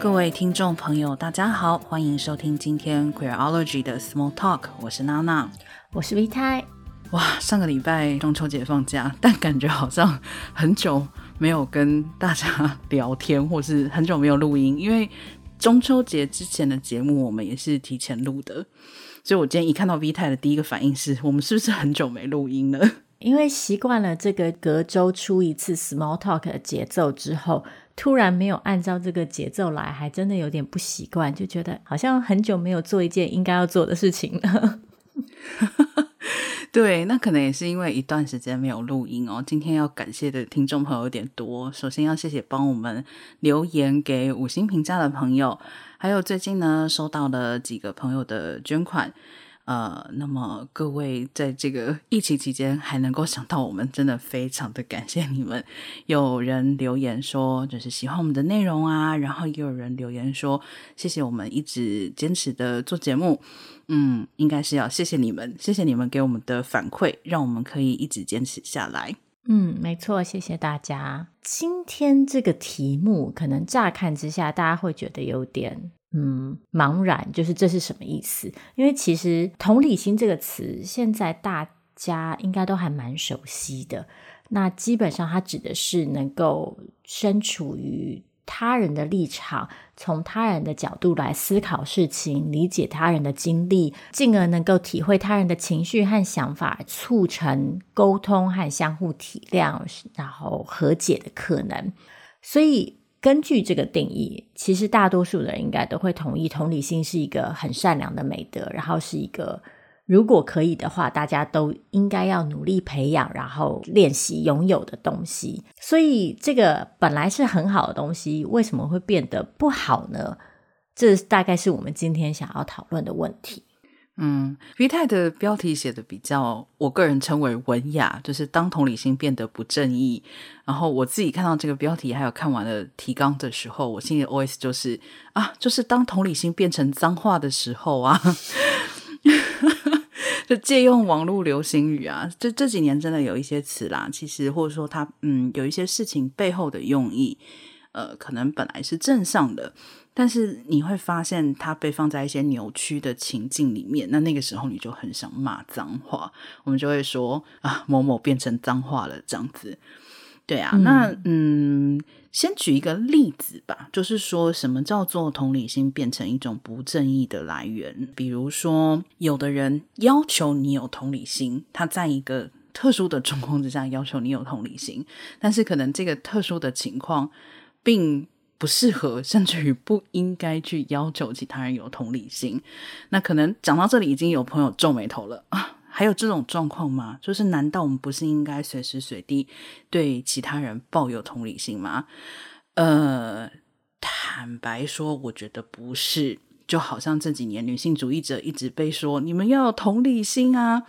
各位听众朋友，大家好，欢迎收听今天 Queerology 的 Small Talk，我是娜娜，我是 V 太。哇，上个礼拜中秋节放假，但感觉好像很久没有跟大家聊天，或是很久没有录音，因为中秋节之前的节目我们也是提前录的，所以我今天一看到 V 太的第一个反应是我们是不是很久没录音了？因为习惯了这个隔周出一次 Small Talk 的节奏之后，突然没有按照这个节奏来，还真的有点不习惯，就觉得好像很久没有做一件应该要做的事情了。对，那可能也是因为一段时间没有录音哦。今天要感谢的听众朋友有点多，首先要谢谢帮我们留言给五星评价的朋友，还有最近呢收到了几个朋友的捐款。呃，那么各位在这个疫情期间还能够想到我们，真的非常的感谢你们。有人留言说就是喜欢我们的内容啊，然后也有人留言说谢谢我们一直坚持的做节目。嗯，应该是要谢谢你们，谢谢你们给我们的反馈，让我们可以一直坚持下来。嗯，没错，谢谢大家。今天这个题目可能乍看之下，大家会觉得有点。嗯，茫然，就是这是什么意思？因为其实“同理心”这个词，现在大家应该都还蛮熟悉的。那基本上，它指的是能够身处于他人的立场，从他人的角度来思考事情，理解他人的经历，进而能够体会他人的情绪和想法，促成沟通和相互体谅，然后和解的可能。所以。根据这个定义，其实大多数的人应该都会同意，同理心是一个很善良的美德，然后是一个如果可以的话，大家都应该要努力培养，然后练习拥有的东西。所以，这个本来是很好的东西，为什么会变得不好呢？这大概是我们今天想要讨论的问题。嗯，V 太的标题写的比较，我个人称为文雅，就是当同理心变得不正义。然后我自己看到这个标题，还有看完了提纲的时候，我心里 OS 就是啊，就是当同理心变成脏话的时候啊，就借用网络流行语啊，这这几年真的有一些词啦，其实或者说它嗯有一些事情背后的用意，呃，可能本来是正向的。但是你会发现，它被放在一些扭曲的情境里面，那那个时候你就很想骂脏话，我们就会说啊，某某变成脏话了，这样子。对啊，嗯那嗯，先举一个例子吧，就是说什么叫做同理心变成一种不正义的来源？比如说，有的人要求你有同理心，他在一个特殊的状况之下要求你有同理心，但是可能这个特殊的情况并。不适合，甚至于不应该去要求其他人有同理心。那可能讲到这里，已经有朋友皱眉头了 啊！还有这种状况吗？就是难道我们不是应该随时随地对其他人抱有同理心吗？呃，坦白说，我觉得不是。就好像这几年女性主义者一直被说，你们要有同理心啊。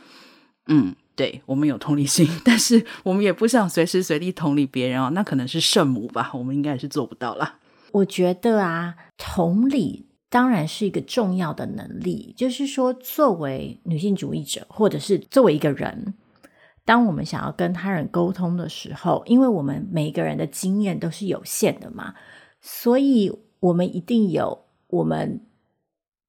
嗯，对，我们有同理心，但是我们也不想随时随地同理别人哦。那可能是圣母吧，我们应该也是做不到啦。我觉得啊，同理当然是一个重要的能力。就是说，作为女性主义者，或者是作为一个人，当我们想要跟他人沟通的时候，因为我们每一个人的经验都是有限的嘛，所以我们一定有我们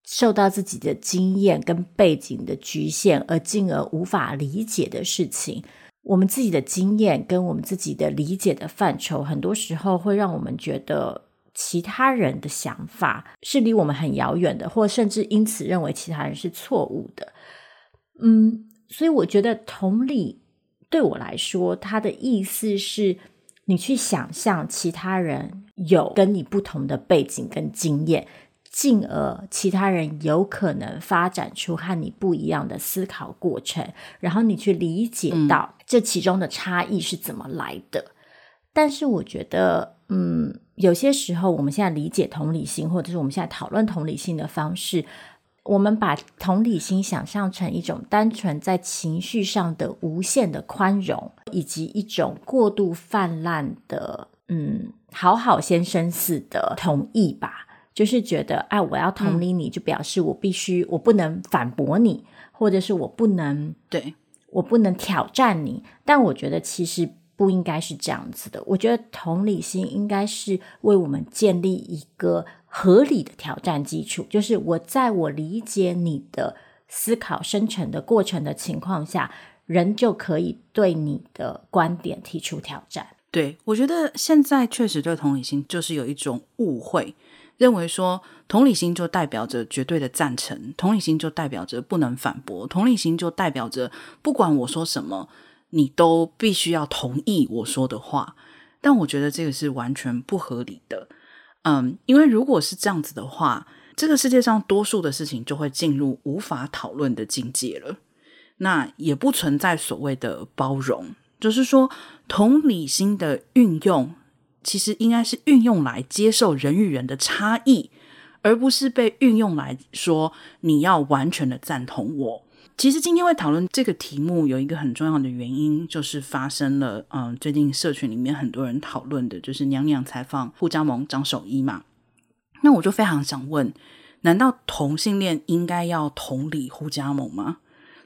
受到自己的经验跟背景的局限，而进而无法理解的事情。我们自己的经验跟我们自己的理解的范畴，很多时候会让我们觉得。其他人的想法是离我们很遥远的，或甚至因此认为其他人是错误的。嗯，所以我觉得同理对我来说，它的意思是你去想象其他人有跟你不同的背景跟经验，进而其他人有可能发展出和你不一样的思考过程，然后你去理解到这其中的差异是怎么来的。嗯。但是我觉得，嗯。有些时候，我们现在理解同理心，或者是我们现在讨论同理心的方式，我们把同理心想象成一种单纯在情绪上的无限的宽容，以及一种过度泛滥的，嗯，好好先生似的同意吧。就是觉得，哎，我要同理你，就表示我必须，我不能反驳你，或者是我不能，对，我不能挑战你。但我觉得，其实。不应该是这样子的。我觉得同理心应该是为我们建立一个合理的挑战基础，就是我在我理解你的思考生成的过程的情况下，人就可以对你的观点提出挑战。对，我觉得现在确实对同理心就是有一种误会，认为说同理心就代表着绝对的赞成，同理心就代表着不能反驳，同理心就代表着不管我说什么，你都必须要同意我说的话。但我觉得这个是完全不合理的。嗯，因为如果是这样子的话，这个世界上多数的事情就会进入无法讨论的境界了。那也不存在所谓的包容，就是说同理心的运用，其实应该是运用来接受人与人的差异，而不是被运用来说你要完全的赞同我。其实今天会讨论这个题目，有一个很重要的原因，就是发生了，嗯，最近社群里面很多人讨论的，就是娘娘采访护家盟张守一嘛。那我就非常想问，难道同性恋应该要同理护家盟吗？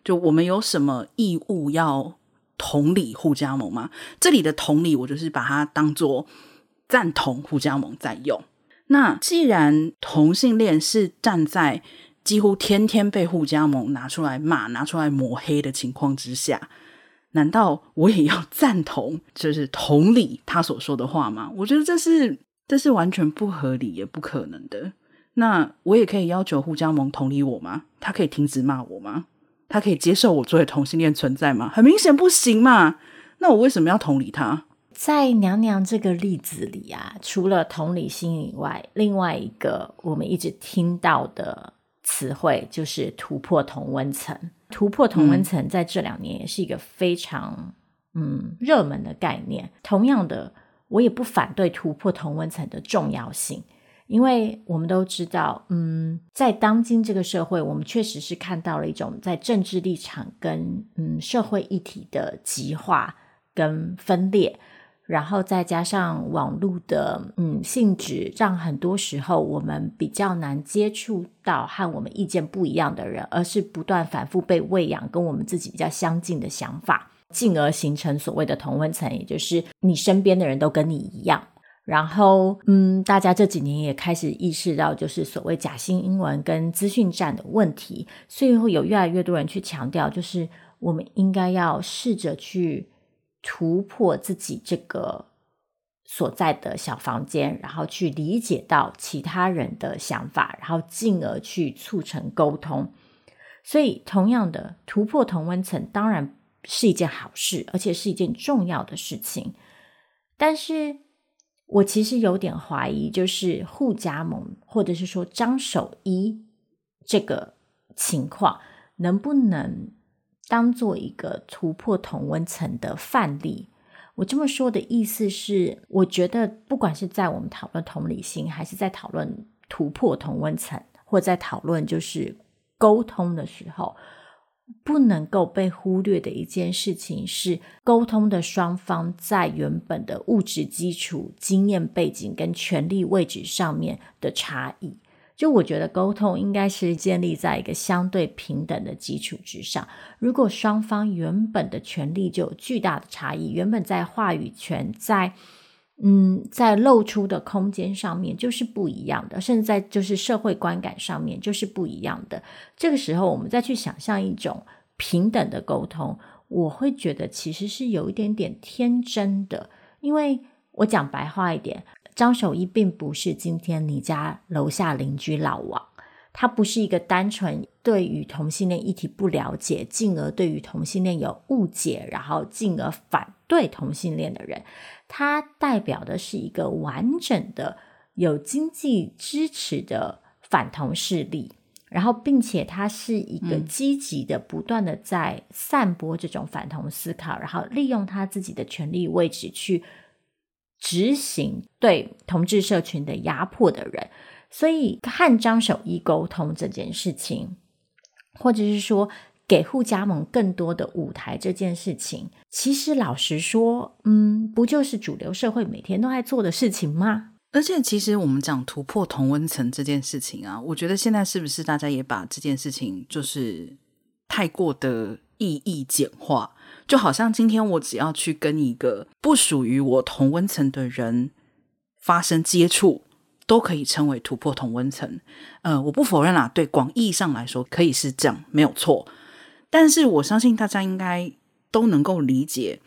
就我们有什么义务要同理互加盟吗？这里的同理，我就是把它当做赞同互加盟在用。那既然同性恋是站在几乎天天被互加盟拿出来骂、拿出来抹黑的情况之下，难道我也要赞同，就是同理他所说的话吗？我觉得这是这是完全不合理也不可能的。那我也可以要求互加盟同理我吗？他可以停止骂我吗？他可以接受我作为同性恋存在吗？很明显不行嘛。那我为什么要同理他？在娘娘这个例子里啊，除了同理心以外，另外一个我们一直听到的。词汇就是突破同温层，突破同温层在这两年也是一个非常嗯热门的概念。同样的，我也不反对突破同温层的重要性，因为我们都知道，嗯，在当今这个社会，我们确实是看到了一种在政治立场跟嗯社会议题的极化跟分裂。然后再加上网络的嗯性质，让很多时候我们比较难接触到和我们意见不一样的人，而是不断反复被喂养跟我们自己比较相近的想法，进而形成所谓的同温层，也就是你身边的人都跟你一样。然后嗯，大家这几年也开始意识到，就是所谓假新英文跟资讯战的问题，所以会有越来越多人去强调，就是我们应该要试着去。突破自己这个所在的小房间，然后去理解到其他人的想法，然后进而去促成沟通。所以，同样的突破同温层当然是一件好事，而且是一件重要的事情。但是我其实有点怀疑，就是互加盟或者是说张守一这个情况能不能当做一个突破同温层的范例，我这么说的意思是，我觉得不管是在我们讨论同理心，还是在讨论突破同温层，或在讨论就是沟通的时候，不能够被忽略的一件事情是，沟通的双方在原本的物质基础、经验背景跟权力位置上面的差异。就我觉得沟通应该是建立在一个相对平等的基础之上。如果双方原本的权力就有巨大的差异，原本在话语权在嗯在露出的空间上面就是不一样的，甚至在就是社会观感上面就是不一样的。这个时候，我们再去想象一种平等的沟通，我会觉得其实是有一点点天真的，因为我讲白话一点。张守一并不是今天你家楼下邻居老王，他不是一个单纯对于同性恋议题不了解，进而对于同性恋有误解，然后进而反对同性恋的人。他代表的是一个完整的、有经济支持的反同势力，然后并且他是一个积极的、不断的在散播这种反同思考，然后利用他自己的权力位置去。执行对同志社群的压迫的人，所以和张守一沟通这件事情，或者是说给互加盟更多的舞台这件事情，其实老实说，嗯，不就是主流社会每天都在做的事情吗？而且，其实我们讲突破同温层这件事情啊，我觉得现在是不是大家也把这件事情就是太过的意义简化？就好像今天我只要去跟一个不属于我同温层的人发生接触，都可以称为突破同温层。呃，我不否认啦，对广义上来说可以是这样，没有错。但是我相信大家应该都能够理解。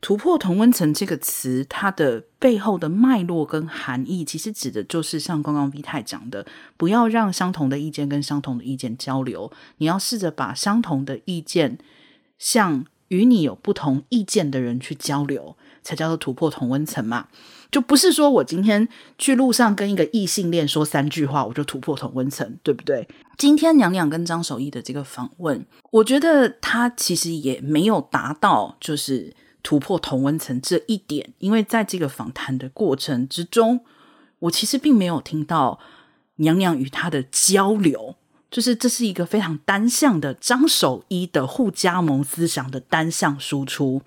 突破同温层这个词，它的背后的脉络跟含义，其实指的就是像刚刚 V 太讲的，不要让相同的意见跟相同的意见交流，你要试着把相同的意见向与你有不同意见的人去交流，才叫做突破同温层嘛。就不是说我今天去路上跟一个异性恋说三句话，我就突破同温层，对不对？今天娘娘跟张守一的这个访问，我觉得他其实也没有达到，就是。突破同温层这一点，因为在这个访谈的过程之中，我其实并没有听到娘娘与他的交流，就是这是一个非常单向的张守一的互加盟思想的单向输出。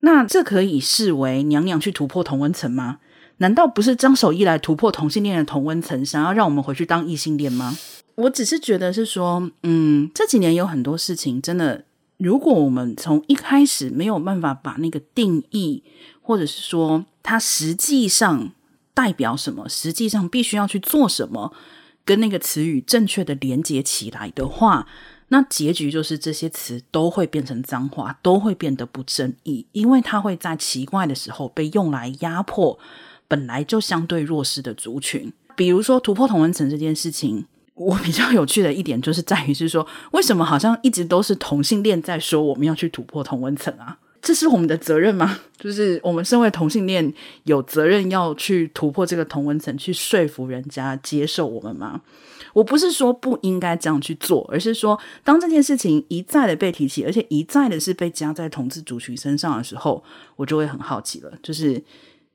那这可以视为娘娘去突破同温层吗？难道不是张守一来突破同性恋的同温层，想要让我们回去当异性恋吗？我只是觉得是说，嗯，这几年有很多事情真的。如果我们从一开始没有办法把那个定义，或者是说它实际上代表什么，实际上必须要去做什么，跟那个词语正确的连接起来的话，那结局就是这些词都会变成脏话，都会变得不正义，因为它会在奇怪的时候被用来压迫本来就相对弱势的族群，比如说突破同温层这件事情。我比较有趣的一点就是在于是说，为什么好像一直都是同性恋在说我们要去突破同温层啊？这是我们的责任吗？就是我们身为同性恋有责任要去突破这个同温层，去说服人家接受我们吗？我不是说不应该这样去做，而是说当这件事情一再的被提起，而且一再的是被加在同志族群身上的时候，我就会很好奇了，就是。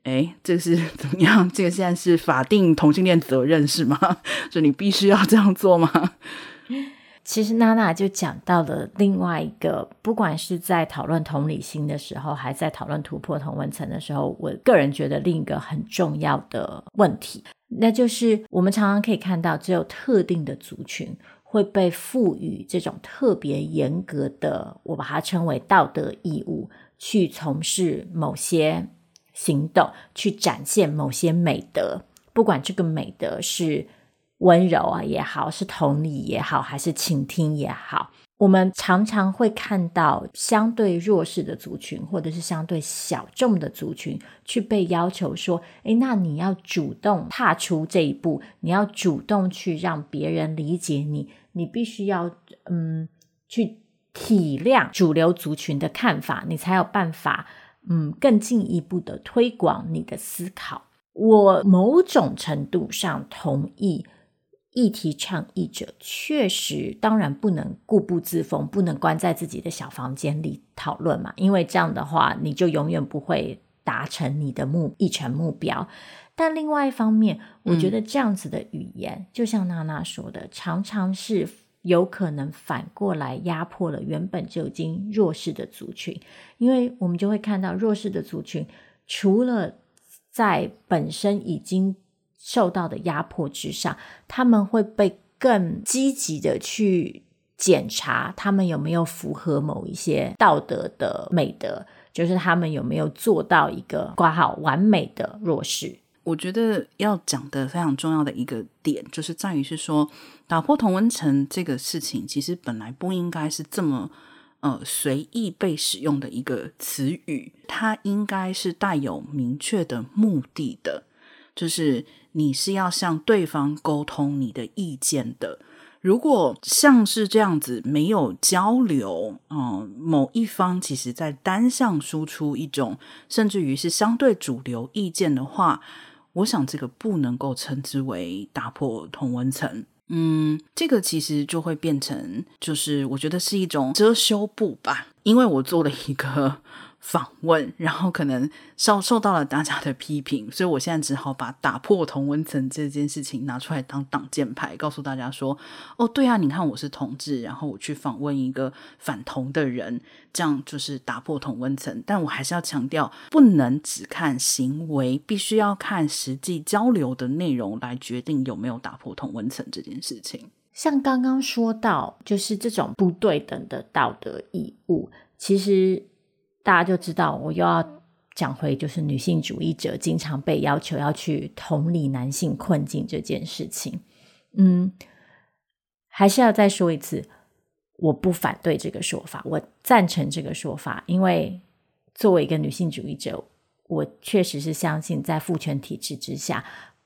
哎，这是 怎么样？这个现在是法定同性恋责任是吗？所以你必须要这样做吗？其实娜娜就讲到了另外一个，不管是在讨论同理心的时候，还在讨论突破同文层的时候，我个人觉得另一个很重要的问题，那就是我们常常可以看到，只有特定的族群会被赋予这种特别严格的，我把它称为道德义务，去从事某些。行动去展现某些美德，不管这个美德是温柔啊也好，是同理也好，还是倾听也好，我们常常会看到相对弱势的族群，或者是相对小众的族群，去被要求说：“诶，那你要主动踏出这一步，你要主动去让别人理解你，你必须要嗯去体谅主流族群的看法，你才有办法。”嗯，更进一步的推广你的思考。我某种程度上同意，议题倡议者确实当然不能固步自封，不能关在自己的小房间里讨论嘛，因为这样的话，你就永远不会达成你的目议程目标。但另外一方面，我觉得这样子的语言，就像娜娜说的，常常是。有可能反过来压迫了原本就已经弱势的族群，因为我们就会看到弱势的族群，除了在本身已经受到的压迫之上，他们会被更积极的去检查他们有没有符合某一些道德的美德，就是他们有没有做到一个挂号完美的弱势。我觉得要讲的非常重要的一个点，就是在于是说，打破同温层这个事情，其实本来不应该是这么呃随意被使用的一个词语，它应该是带有明确的目的的，就是你是要向对方沟通你的意见的。如果像是这样子没有交流，嗯、某一方其实在单向输出一种，甚至于是相对主流意见的话。我想这个不能够称之为打破同温层，嗯，这个其实就会变成，就是我觉得是一种遮羞布吧，因为我做了一个。访问，然后可能受受到了大家的批评，所以我现在只好把打破同温层这件事情拿出来当挡箭牌，告诉大家说：哦，对啊，你看我是同志，然后我去访问一个反同的人，这样就是打破同温层。但我还是要强调，不能只看行为，必须要看实际交流的内容来决定有没有打破同温层这件事情。像刚刚说到，就是这种不对等的道德义务，其实。大家就知道，我又要讲回就是女性主义者经常被要求要去同理男性困境这件事情，嗯，还是要再说一次，我不反对这个说法，我赞成这个说法，因为作为一个女性主义者，我确实是相信在父权体制之下，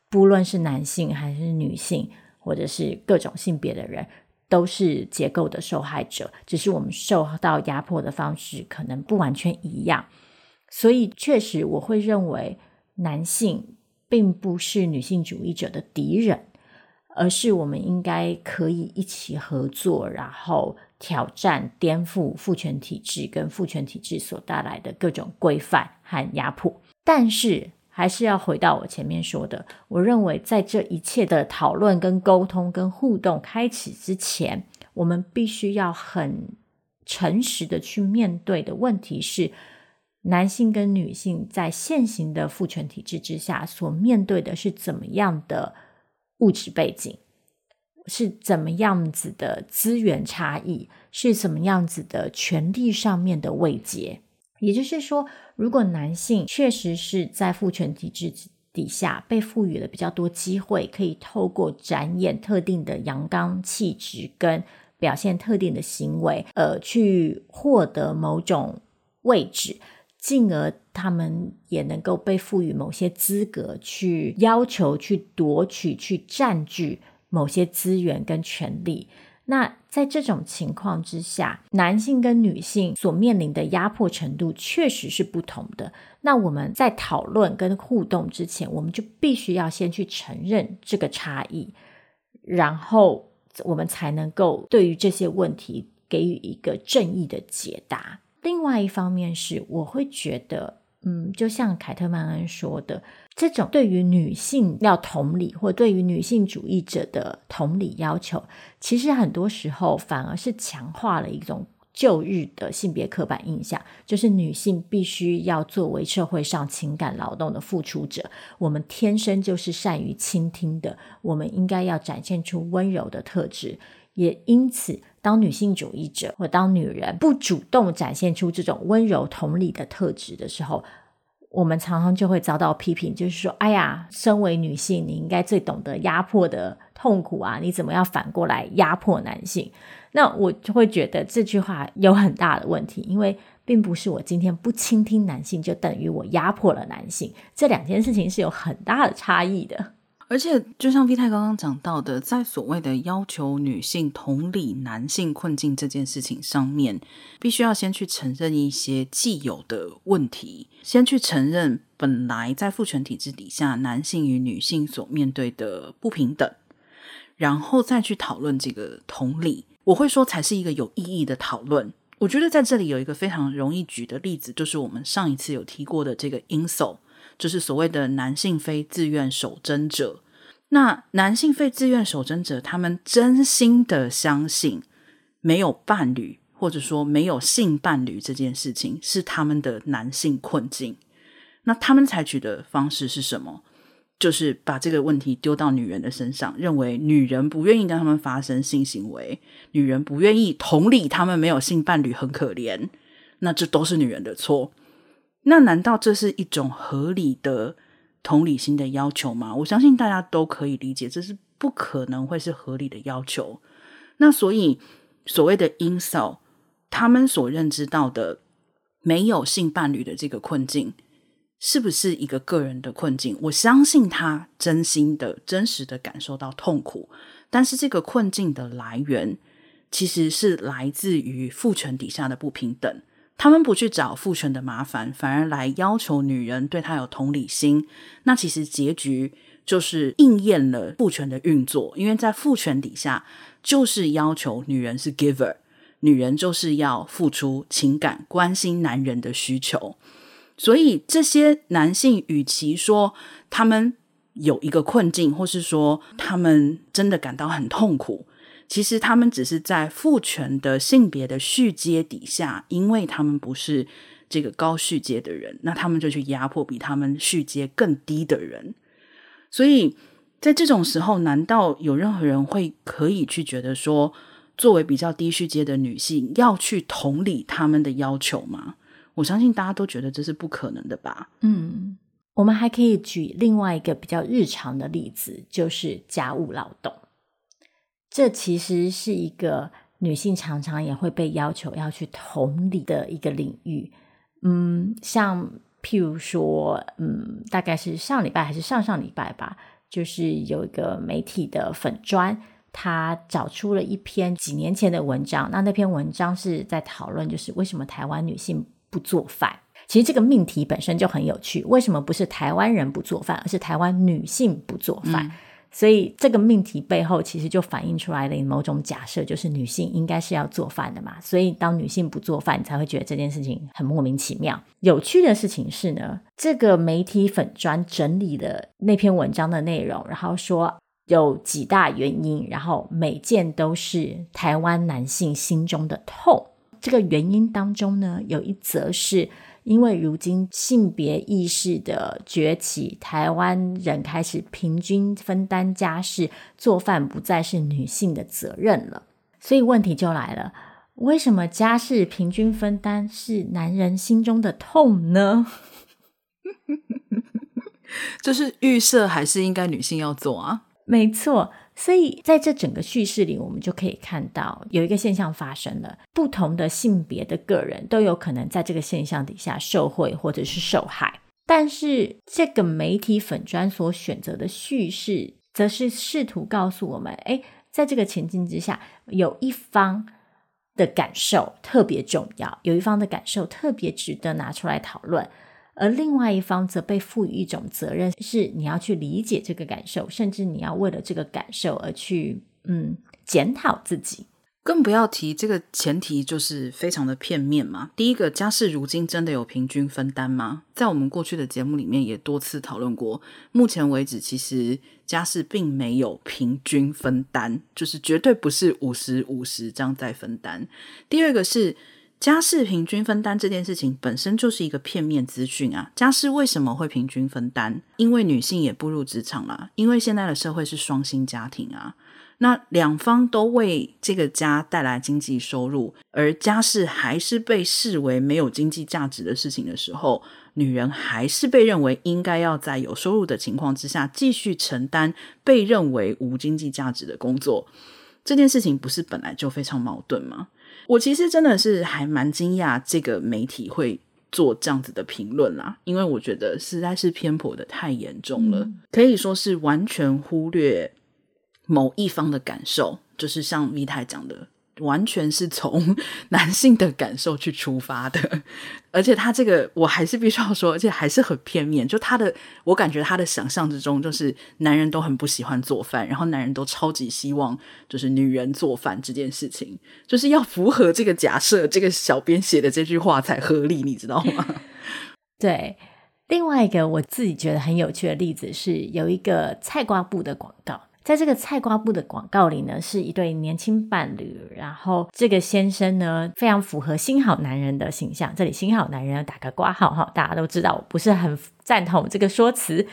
不论是男性还是女性，或者是各种性别的人，都是结构的受害者，只是我们受到压迫的方式可能不完全一样。所以，确实我会认为男性并不是女性主义者的敌人，而是我们应该可以一起合作，然后挑战、颠覆父权体制跟父权体制所带来的各种规范和压迫。但是，还是要回到我前面说的，我认为在这一切的讨论、跟沟通、跟互动开始之前，我们必须要很诚实的去面对的问题是。男性跟女性在现行的父权体制之下所面对的是怎么样的物质背景，是怎么样子的资源差异，是怎么样子的权力上面的位阶。也就是说，如果男性确实是在父权体制底下被赋予了比较多机会，可以透过展演特定的阳刚气质跟表现特定的行为，呃，去获得某种位置。进而，他们也能够被赋予某些资格，去要求、去夺取、去占据某些资源跟权利。那在这种情况之下，男性跟女性所面临的压迫程度确实是不同的。那我们在讨论跟互动之前，我们就必须要先去承认这个差异，然后我们才能够对于这些问题给予一个正义的解答。另外一方面是，我会觉得，嗯，就像凯特曼恩说的，这种对于女性要同理，或对于女性主义者的同理要求，其实很多时候反而是强化了一种旧日的性别刻板印象，就是女性必须要作为社会上情感劳动的付出者，我们天生就是善于倾听的，我们应该要展现出温柔的特质。也因此，当女性主义者或当女人不主动展现出这种温柔同理的特质的时候，我们常常就会遭到批评，就是说：“哎呀，身为女性，你应该最懂得压迫的痛苦啊，你怎么样反过来压迫男性？”那我就会觉得这句话有很大的问题，因为并不是我今天不倾听男性就等于我压迫了男性，这两件事情是有很大的差异的。而且，就像 V 太刚刚讲到的，在所谓的要求女性同理男性困境这件事情上面，必须要先去承认一些既有的问题，先去承认本来在父权体制底下男性与女性所面对的不平等，然后再去讨论这个同理。我会说，才是一个有意义的讨论。我觉得在这里有一个非常容易举的例子，就是我们上一次有提过的这个 Incel。就是所谓的男性非自愿守贞者，那男性非自愿守贞者，他们真心的相信没有伴侣，或者说没有性伴侣这件事情是他们的男性困境。那他们采取的方式是什么？就是把这个问题丢到女人的身上，认为女人不愿意跟他们发生性行为，女人不愿意同理他们没有性伴侣很可怜，那这都是女人的错。那难道这是一种合理的同理心的要求吗？我相信大家都可以理解，这是不可能会是合理的要求。那所以所谓的 incel，他们所认知到的没有性伴侣的这个困境，是不是一个个人的困境？我相信他真心的、真实的感受到痛苦，但是这个困境的来源其实是来自于父权底下的不平等。他们不去找父权的麻烦，反而来要求女人对他有同理心。那其实结局就是应验了父权的运作，因为在父权底下，就是要求女人是 giver，女人就是要付出情感、关心男人的需求。所以这些男性，与其说他们有一个困境，或是说他们真的感到很痛苦。其实他们只是在父权的性别的续接底下，因为他们不是这个高续阶的人，那他们就去压迫比他们续接更低的人。所以在这种时候，难道有任何人会可以去觉得说，作为比较低续阶的女性，要去同理他们的要求吗？我相信大家都觉得这是不可能的吧？嗯，我们还可以举另外一个比较日常的例子，就是家务劳动。这其实是一个女性常常也会被要求要去同理的一个领域。嗯，像譬如说，嗯，大概是上礼拜还是上上礼拜吧，就是有一个媒体的粉专，他找出了一篇几年前的文章。那那篇文章是在讨论，就是为什么台湾女性不做饭，其实这个命题本身就很有趣。为什么不是台湾人不做饭，而是台湾女性不做饭？所以这个命题背后其实就反映出来的某种假设，就是女性应该是要做饭的嘛。所以当女性不做饭，你才会觉得这件事情很莫名其妙。有趣的事情是呢，这个媒体粉专整理的那篇文章的内容，然后说有几大原因，然后每件都是台湾男性心中的痛。这个原因当中呢，有一则是因为如今性别意识的崛起，台湾人开始平均分担家事，做饭不再是女性的责任了。所以问题就来了，为什么家事平均分担是男人心中的痛呢？就是预设还是应该女性要做啊？没错。所以，在这整个叙事里，我们就可以看到有一个现象发生了：不同的性别的个人都有可能在这个现象底下受惠或者是受害。但是，这个媒体粉砖所选择的叙事，则是试图告诉我们：诶，在这个情境之下，有一方的感受特别重要，有一方的感受特别值得拿出来讨论。而另外一方则被赋予一种责任，是你要去理解这个感受，甚至你要为了这个感受而去嗯检讨自己。更不要提这个前提就是非常的片面嘛。第一个，家事如今真的有平均分担吗？在我们过去的节目里面也多次讨论过，目前为止其实家事并没有平均分担，就是绝对不是五十五十这样在分担。第二个是。家事平均分担这件事情本身就是一个片面资讯啊！家事为什么会平均分担？因为女性也步入职场了，因为现在的社会是双薪家庭啊。那两方都为这个家带来经济收入，而家事还是被视为没有经济价值的事情的时候，女人还是被认为应该要在有收入的情况之下继续承担被认为无经济价值的工作。这件事情不是本来就非常矛盾吗？我其实真的是还蛮惊讶，这个媒体会做这样子的评论啦，因为我觉得实在是偏颇的太严重了，嗯、可以说是完全忽略某一方的感受，就是像 V 太讲的。完全是从 男性的感受去出发的，而且他这个我还是必须要说，而且还是很片面。就他的，我感觉他的想象之中，就是男人都很不喜欢做饭，然后男人都超级希望就是女人做饭这件事情，就是要符合这个假设，这个小编写的这句话才合理，你知道吗？对。另外一个我自己觉得很有趣的例子是，有一个菜瓜布的广告。在这个菜瓜布的广告里呢，是一对年轻伴侣，然后这个先生呢非常符合新好男人的形象。这里新好男人要打个括号哈，大家都知道我不是很赞同这个说辞。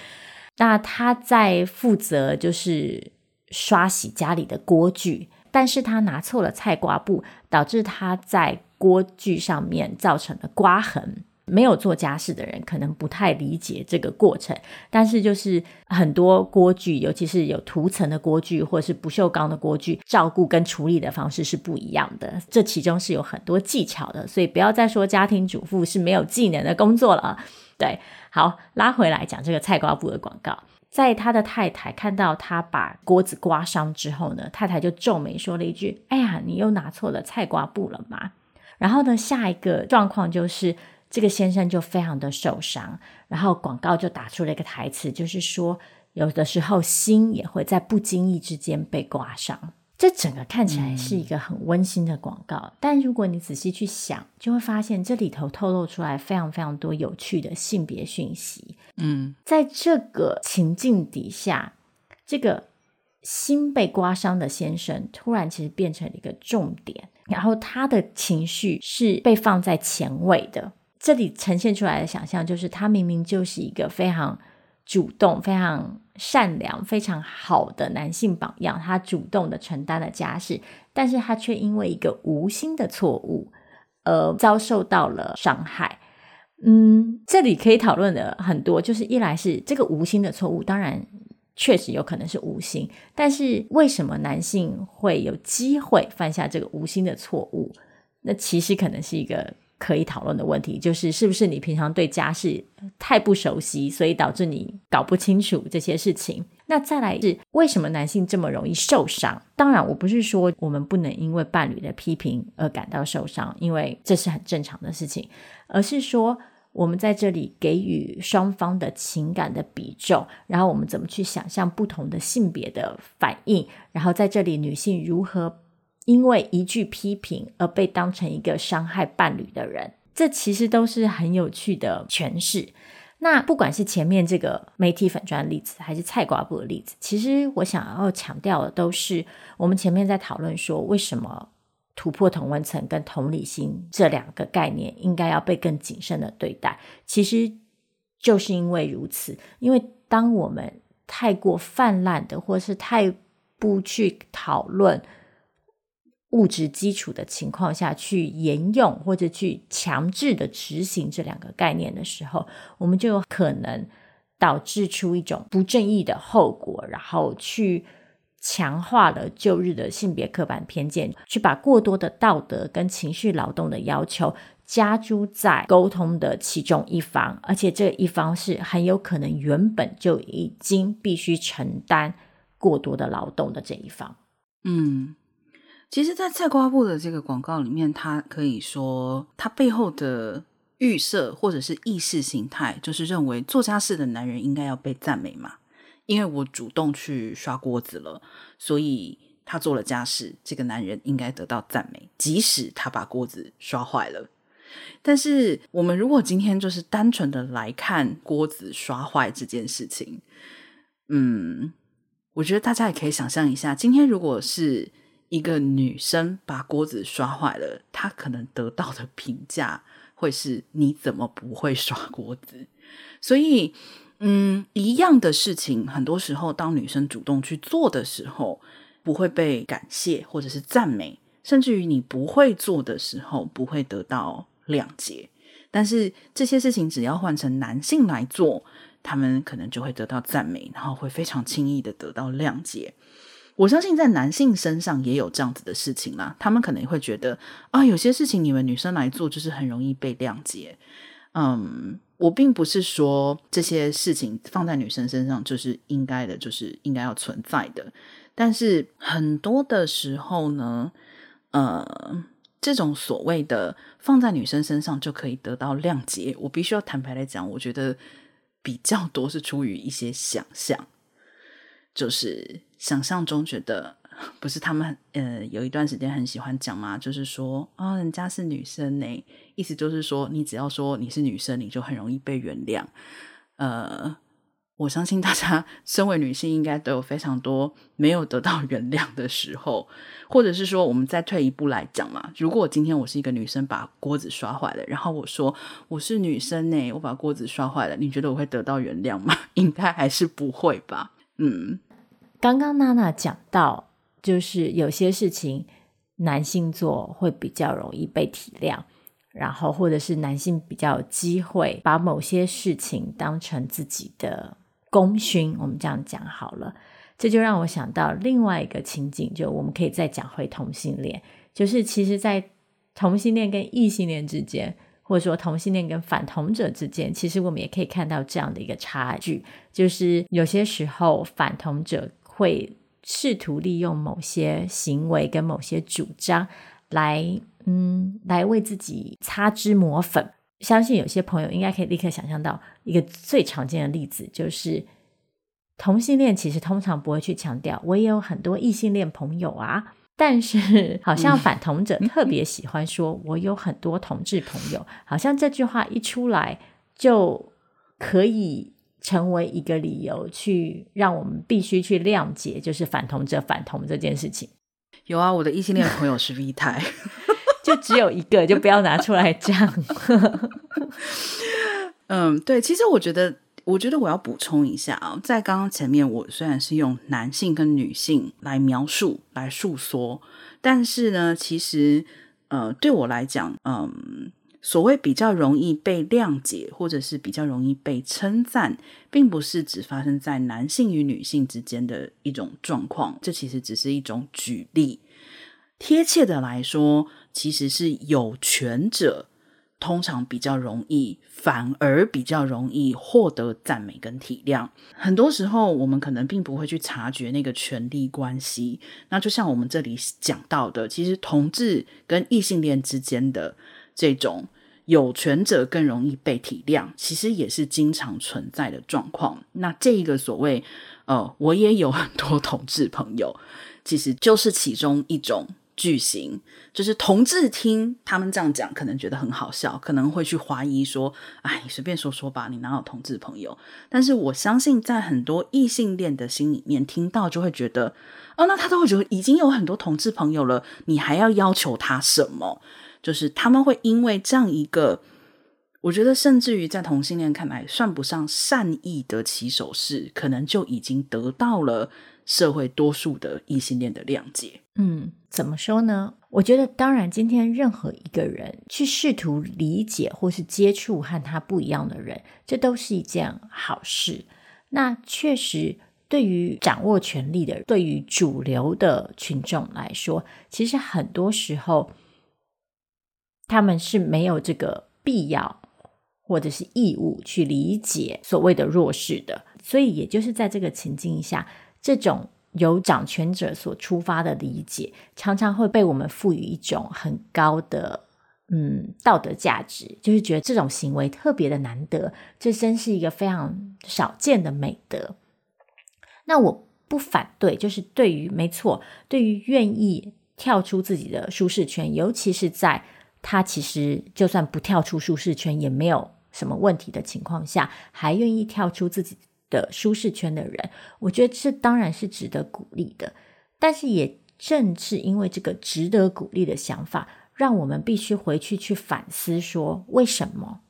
那他在负责就是刷洗家里的锅具，但是他拿错了菜瓜布，导致他在锅具上面造成了刮痕。没有做家事的人可能不太理解这个过程，但是就是很多锅具，尤其是有涂层的锅具或是不锈钢的锅具，照顾跟处理的方式是不一样的。这其中是有很多技巧的，所以不要再说家庭主妇是没有技能的工作了啊。对，好，拉回来讲这个菜瓜布的广告，在他的太太看到他把锅子刮伤之后呢，太太就皱眉说了一句：“哎呀，你又拿错了菜瓜布了吗？”然后呢，下一个状况就是。这个先生就非常的受伤，然后广告就打出了一个台词，就是说有的时候心也会在不经意之间被刮伤。这整个看起来是一个很温馨的广告，嗯、但如果你仔细去想，就会发现这里头透露出来非常非常多有趣的性别讯息。嗯，在这个情境底下，这个心被刮伤的先生突然其实变成了一个重点，然后他的情绪是被放在前位的。这里呈现出来的想象就是，他明明就是一个非常主动、非常善良、非常好的男性榜样，他主动的承担了家事，但是他却因为一个无心的错误而遭受到了伤害。嗯，这里可以讨论的很多，就是一来是这个无心的错误，当然确实有可能是无心，但是为什么男性会有机会犯下这个无心的错误？那其实可能是一个。可以讨论的问题就是，是不是你平常对家事太不熟悉，所以导致你搞不清楚这些事情？那再来是为什么男性这么容易受伤？当然，我不是说我们不能因为伴侣的批评而感到受伤，因为这是很正常的事情，而是说我们在这里给予双方的情感的比重，然后我们怎么去想象不同的性别的反应，然后在这里女性如何。因为一句批评而被当成一个伤害伴侣的人，这其实都是很有趣的诠释。那不管是前面这个媒体粉专的例子，还是菜瓜布的例子，其实我想要强调的都是，我们前面在讨论说，为什么突破同温层跟同理心这两个概念应该要被更谨慎的对待，其实就是因为如此。因为当我们太过泛滥的，或是太不去讨论。物质基础的情况下去沿用或者去强制的执行这两个概念的时候，我们就有可能导致出一种不正义的后果，然后去强化了旧日的性别刻板偏见，去把过多的道德跟情绪劳动的要求加诸在沟通的其中一方，而且这一方是很有可能原本就已经必须承担过多的劳动的这一方。嗯。其实，在菜瓜布的这个广告里面，他可以说，他背后的预设或者是意识形态，就是认为做家事的男人应该要被赞美嘛。因为我主动去刷锅子了，所以他做了家事，这个男人应该得到赞美，即使他把锅子刷坏了。但是，我们如果今天就是单纯的来看锅子刷坏这件事情，嗯，我觉得大家也可以想象一下，今天如果是。一个女生把锅子刷坏了，她可能得到的评价会是：你怎么不会刷锅子？所以，嗯，一样的事情，很多时候当女生主动去做的时候，不会被感谢或者是赞美，甚至于你不会做的时候，不会得到谅解。但是这些事情只要换成男性来做，他们可能就会得到赞美，然后会非常轻易的得到谅解。我相信在男性身上也有这样子的事情啦，他们可能会觉得啊，有些事情你们女生来做就是很容易被谅解。嗯，我并不是说这些事情放在女生身上就是应该的，就是应该要存在的。但是很多的时候呢，呃，这种所谓的放在女生身上就可以得到谅解，我必须要坦白来讲，我觉得比较多是出于一些想象。就是想象中觉得不是他们呃有一段时间很喜欢讲嘛，就是说啊、人家是女生呢，意思就是说你只要说你是女生，你就很容易被原谅。呃，我相信大家身为女性应该都有非常多没有得到原谅的时候，或者是说我们再退一步来讲嘛，如果今天我是一个女生把锅子刷坏了，然后我说我是女生呢，我把锅子刷坏了，你觉得我会得到原谅吗？应该还是不会吧。嗯，刚刚娜娜讲到，就是有些事情男性做会比较容易被体谅，然后或者是男性比较有机会把某些事情当成自己的功勋，我们这样讲好了，这就让我想到另外一个情景，就我们可以再讲回同性恋，就是其实，在同性恋跟异性恋之间。或者说同性恋跟反同者之间，其实我们也可以看到这样的一个差距，就是有些时候反同者会试图利用某些行为跟某些主张来，嗯，来为自己擦脂抹粉。相信有些朋友应该可以立刻想象到一个最常见的例子，就是同性恋其实通常不会去强调，我也有很多异性恋朋友啊。但是，好像反同者特别喜欢说：“我有很多同志朋友。”好像这句话一出来，就可以成为一个理由，去让我们必须去谅解，就是反同者反同这件事情。有啊，我的异性恋朋友是 V 胎，就只有一个，就不要拿出来讲。嗯，对，其实我觉得。我觉得我要补充一下啊，在刚刚前面，我虽然是用男性跟女性来描述、来诉说，但是呢，其实呃，对我来讲，嗯，所谓比较容易被谅解，或者是比较容易被称赞，并不是只发生在男性与女性之间的一种状况。这其实只是一种举例。贴切的来说，其实是有权者通常比较容易，反而比较容易获得赞美跟体谅。很多时候，我们可能并不会去察觉那个权力关系。那就像我们这里讲到的，其实同志跟异性恋之间的。这种有权者更容易被体谅，其实也是经常存在的状况。那这一个所谓，呃，我也有很多同志朋友，其实就是其中一种句型，就是同志听他们这样讲，可能觉得很好笑，可能会去怀疑说，哎，你随便说说吧，你哪有同志朋友？但是我相信，在很多异性恋的心里面，听到就会觉得，哦，那他都会觉得已经有很多同志朋友了，你还要要求他什么？就是他们会因为这样一个，我觉得甚至于在同性恋看来算不上善意的起手式，可能就已经得到了社会多数的异性恋的谅解。嗯，怎么说呢？我觉得当然，今天任何一个人去试图理解或是接触和他不一样的人，这都是一件好事。那确实，对于掌握权力的，对于主流的群众来说，其实很多时候。他们是没有这个必要或者是义务去理解所谓的弱势的，所以也就是在这个情境下，这种由掌权者所出发的理解，常常会被我们赋予一种很高的嗯道德价值，就是觉得这种行为特别的难得，这真是一个非常少见的美德。那我不反对，就是对于没错，对于愿意跳出自己的舒适圈，尤其是在他其实就算不跳出舒适圈也没有什么问题的情况下，还愿意跳出自己的舒适圈的人，我觉得这当然是值得鼓励的。但是也正是因为这个值得鼓励的想法，让我们必须回去去反思说，为什么？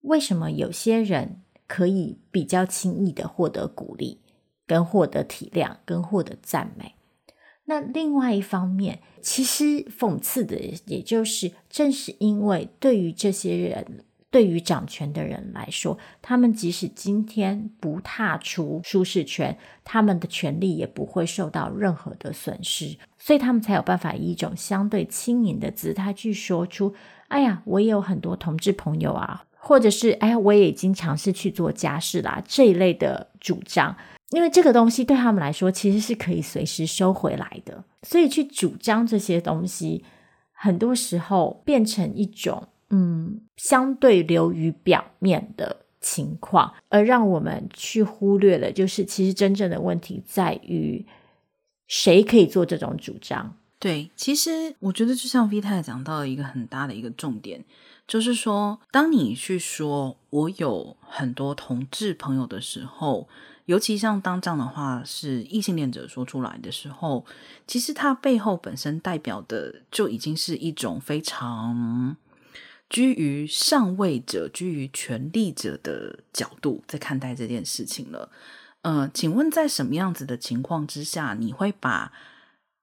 为什么有些人可以比较轻易的获得鼓励，跟获得体谅，跟获得赞美？那另外一方面，其实讽刺的，也就是正是因为对于这些人，对于掌权的人来说，他们即使今天不踏出舒适圈，他们的权利也不会受到任何的损失，所以他们才有办法以一种相对轻盈的姿态去说出：“哎呀，我也有很多同志朋友啊，或者是哎，我也已经尝试去做家事啦，这一类的主张。”因为这个东西对他们来说，其实是可以随时收回来的，所以去主张这些东西，很多时候变成一种嗯相对流于表面的情况，而让我们去忽略了，就是其实真正的问题在于谁可以做这种主张。对，其实我觉得就像 V 太太讲到了一个很大的一个重点，就是说，当你去说我有很多同志朋友的时候。尤其像当这样的话是异性恋者说出来的时候，其实它背后本身代表的就已经是一种非常居于上位者、居于权力者的角度在看待这件事情了。呃，请问在什么样子的情况之下，你会把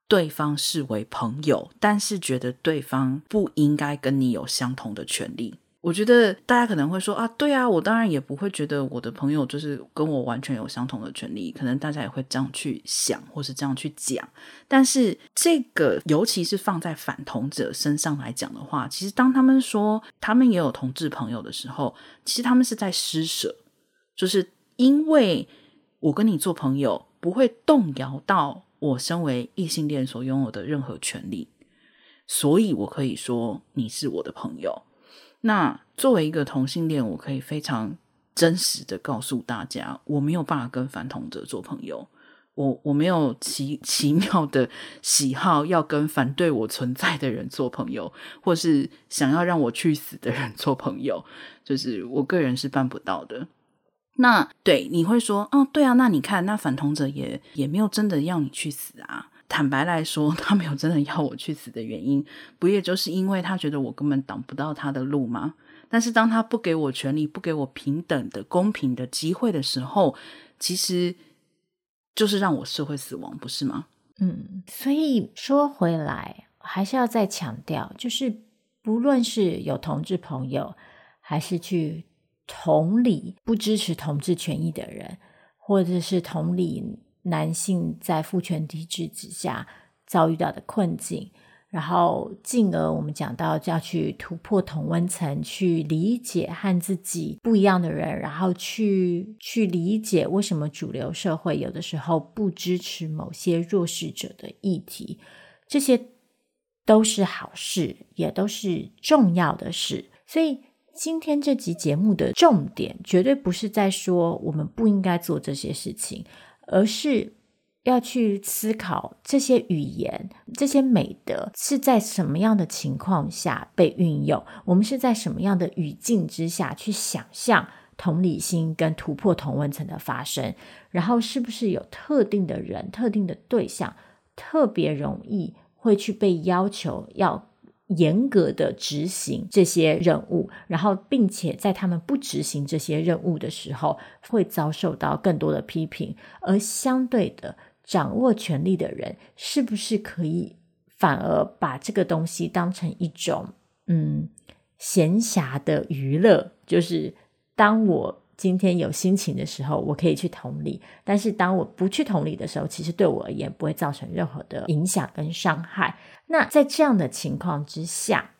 对方视为朋友，但是觉得对方不应该跟你有相同的权利？我觉得大家可能会说啊，对啊，我当然也不会觉得我的朋友就是跟我完全有相同的权利，可能大家也会这样去想，或是这样去讲。但是这个，尤其是放在反同者身上来讲的话，其实当他们说他们也有同志朋友的时候，其实他们是在施舍，就是因为我跟你做朋友，不会动摇到我身为异性恋所拥有的任何权利，所以我可以说你是我的朋友。那作为一个同性恋，我可以非常真实的告诉大家，我没有办法跟反同者做朋友。我我没有奇奇妙的喜好要跟反对我存在的人做朋友，或是想要让我去死的人做朋友，就是我个人是办不到的。那对你会说，哦，对啊，那你看，那反同者也也没有真的要你去死啊。坦白来说，他没有真的要我去死的原因，不也就是因为他觉得我根本挡不到他的路吗？但是当他不给我权利，不给我平等的、公平的机会的时候，其实就是让我社会死亡，不是吗？嗯，所以说回来，还是要再强调，就是不论是有同志朋友，还是去同理不支持同志权益的人，或者是同理男性在父权体制之下遭遇到的困境。然后，进而我们讲到就要去突破同温层，去理解和自己不一样的人，然后去去理解为什么主流社会有的时候不支持某些弱势者的议题，这些都是好事，也都是重要的事。所以，今天这集节目的重点绝对不是在说我们不应该做这些事情，而是。要去思考这些语言、这些美德是在什么样的情况下被运用？我们是在什么样的语境之下去想象同理心跟突破同温层的发生？然后是不是有特定的人、特定的对象，特别容易会去被要求要严格的执行这些任务？然后，并且在他们不执行这些任务的时候，会遭受到更多的批评，而相对的。掌握权力的人是不是可以反而把这个东西当成一种嗯闲暇的娱乐？就是当我今天有心情的时候，我可以去同理；但是当我不去同理的时候，其实对我而言不会造成任何的影响跟伤害。那在这样的情况之下，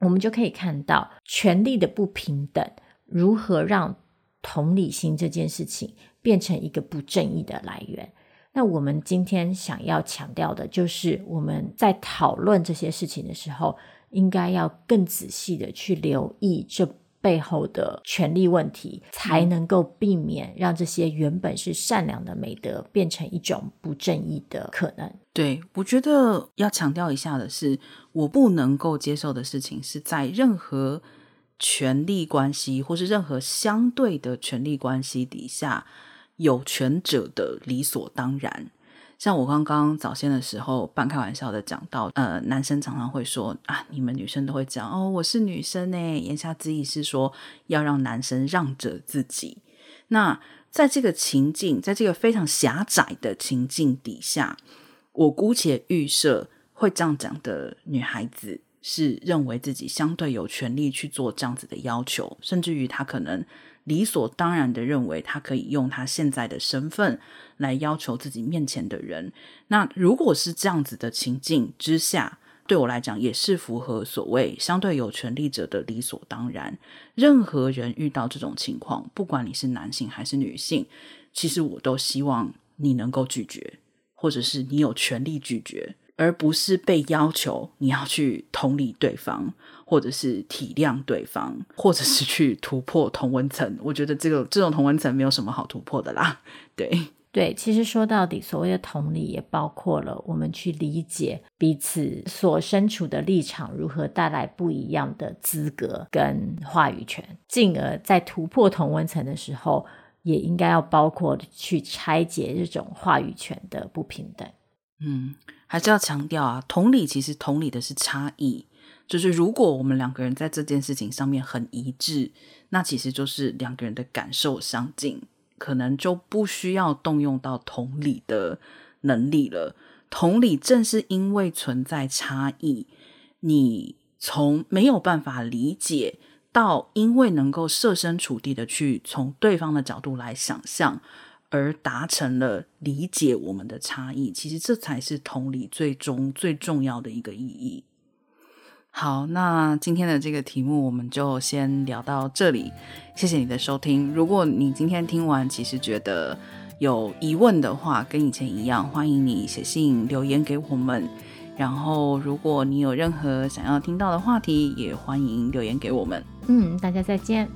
我们就可以看到权力的不平等如何让同理心这件事情变成一个不正义的来源。那我们今天想要强调的，就是我们在讨论这些事情的时候，应该要更仔细的去留意这背后的权力问题，才能够避免让这些原本是善良的美德变成一种不正义的可能。对，我觉得要强调一下的是，我不能够接受的事情是在任何权力关系或是任何相对的权力关系底下。有权者的理所当然，像我刚刚早先的时候半开玩笑的讲到，呃，男生常常会说啊，你们女生都会讲哦，我是女生呢，言下之意是说要让男生让着自己。那在这个情境，在这个非常狭窄的情境底下，我姑且预设会这样讲的女孩子是认为自己相对有权利去做这样子的要求，甚至于她可能。理所当然的认为，他可以用他现在的身份来要求自己面前的人。那如果是这样子的情境之下，对我来讲也是符合所谓相对有权力者的理所当然。任何人遇到这种情况，不管你是男性还是女性，其实我都希望你能够拒绝，或者是你有权利拒绝。而不是被要求你要去同理对方，或者是体谅对方，或者是去突破同温层。我觉得这个这种同温层没有什么好突破的啦。对对，其实说到底，所谓的同理也包括了我们去理解彼此所身处的立场如何带来不一样的资格跟话语权，进而在突破同温层的时候，也应该要包括去拆解这种话语权的不平等。嗯。还是要强调啊，同理其实同理的是差异，就是如果我们两个人在这件事情上面很一致，那其实就是两个人的感受相近，可能就不需要动用到同理的能力了。同理正是因为存在差异，你从没有办法理解到因为能够设身处地的去从对方的角度来想象。而达成了理解我们的差异，其实这才是同理最终最重要的一个意义。好，那今天的这个题目我们就先聊到这里，谢谢你的收听。如果你今天听完，其实觉得有疑问的话，跟以前一样，欢迎你写信留言给我们。然后，如果你有任何想要听到的话题，也欢迎留言给我们。嗯，大家再见。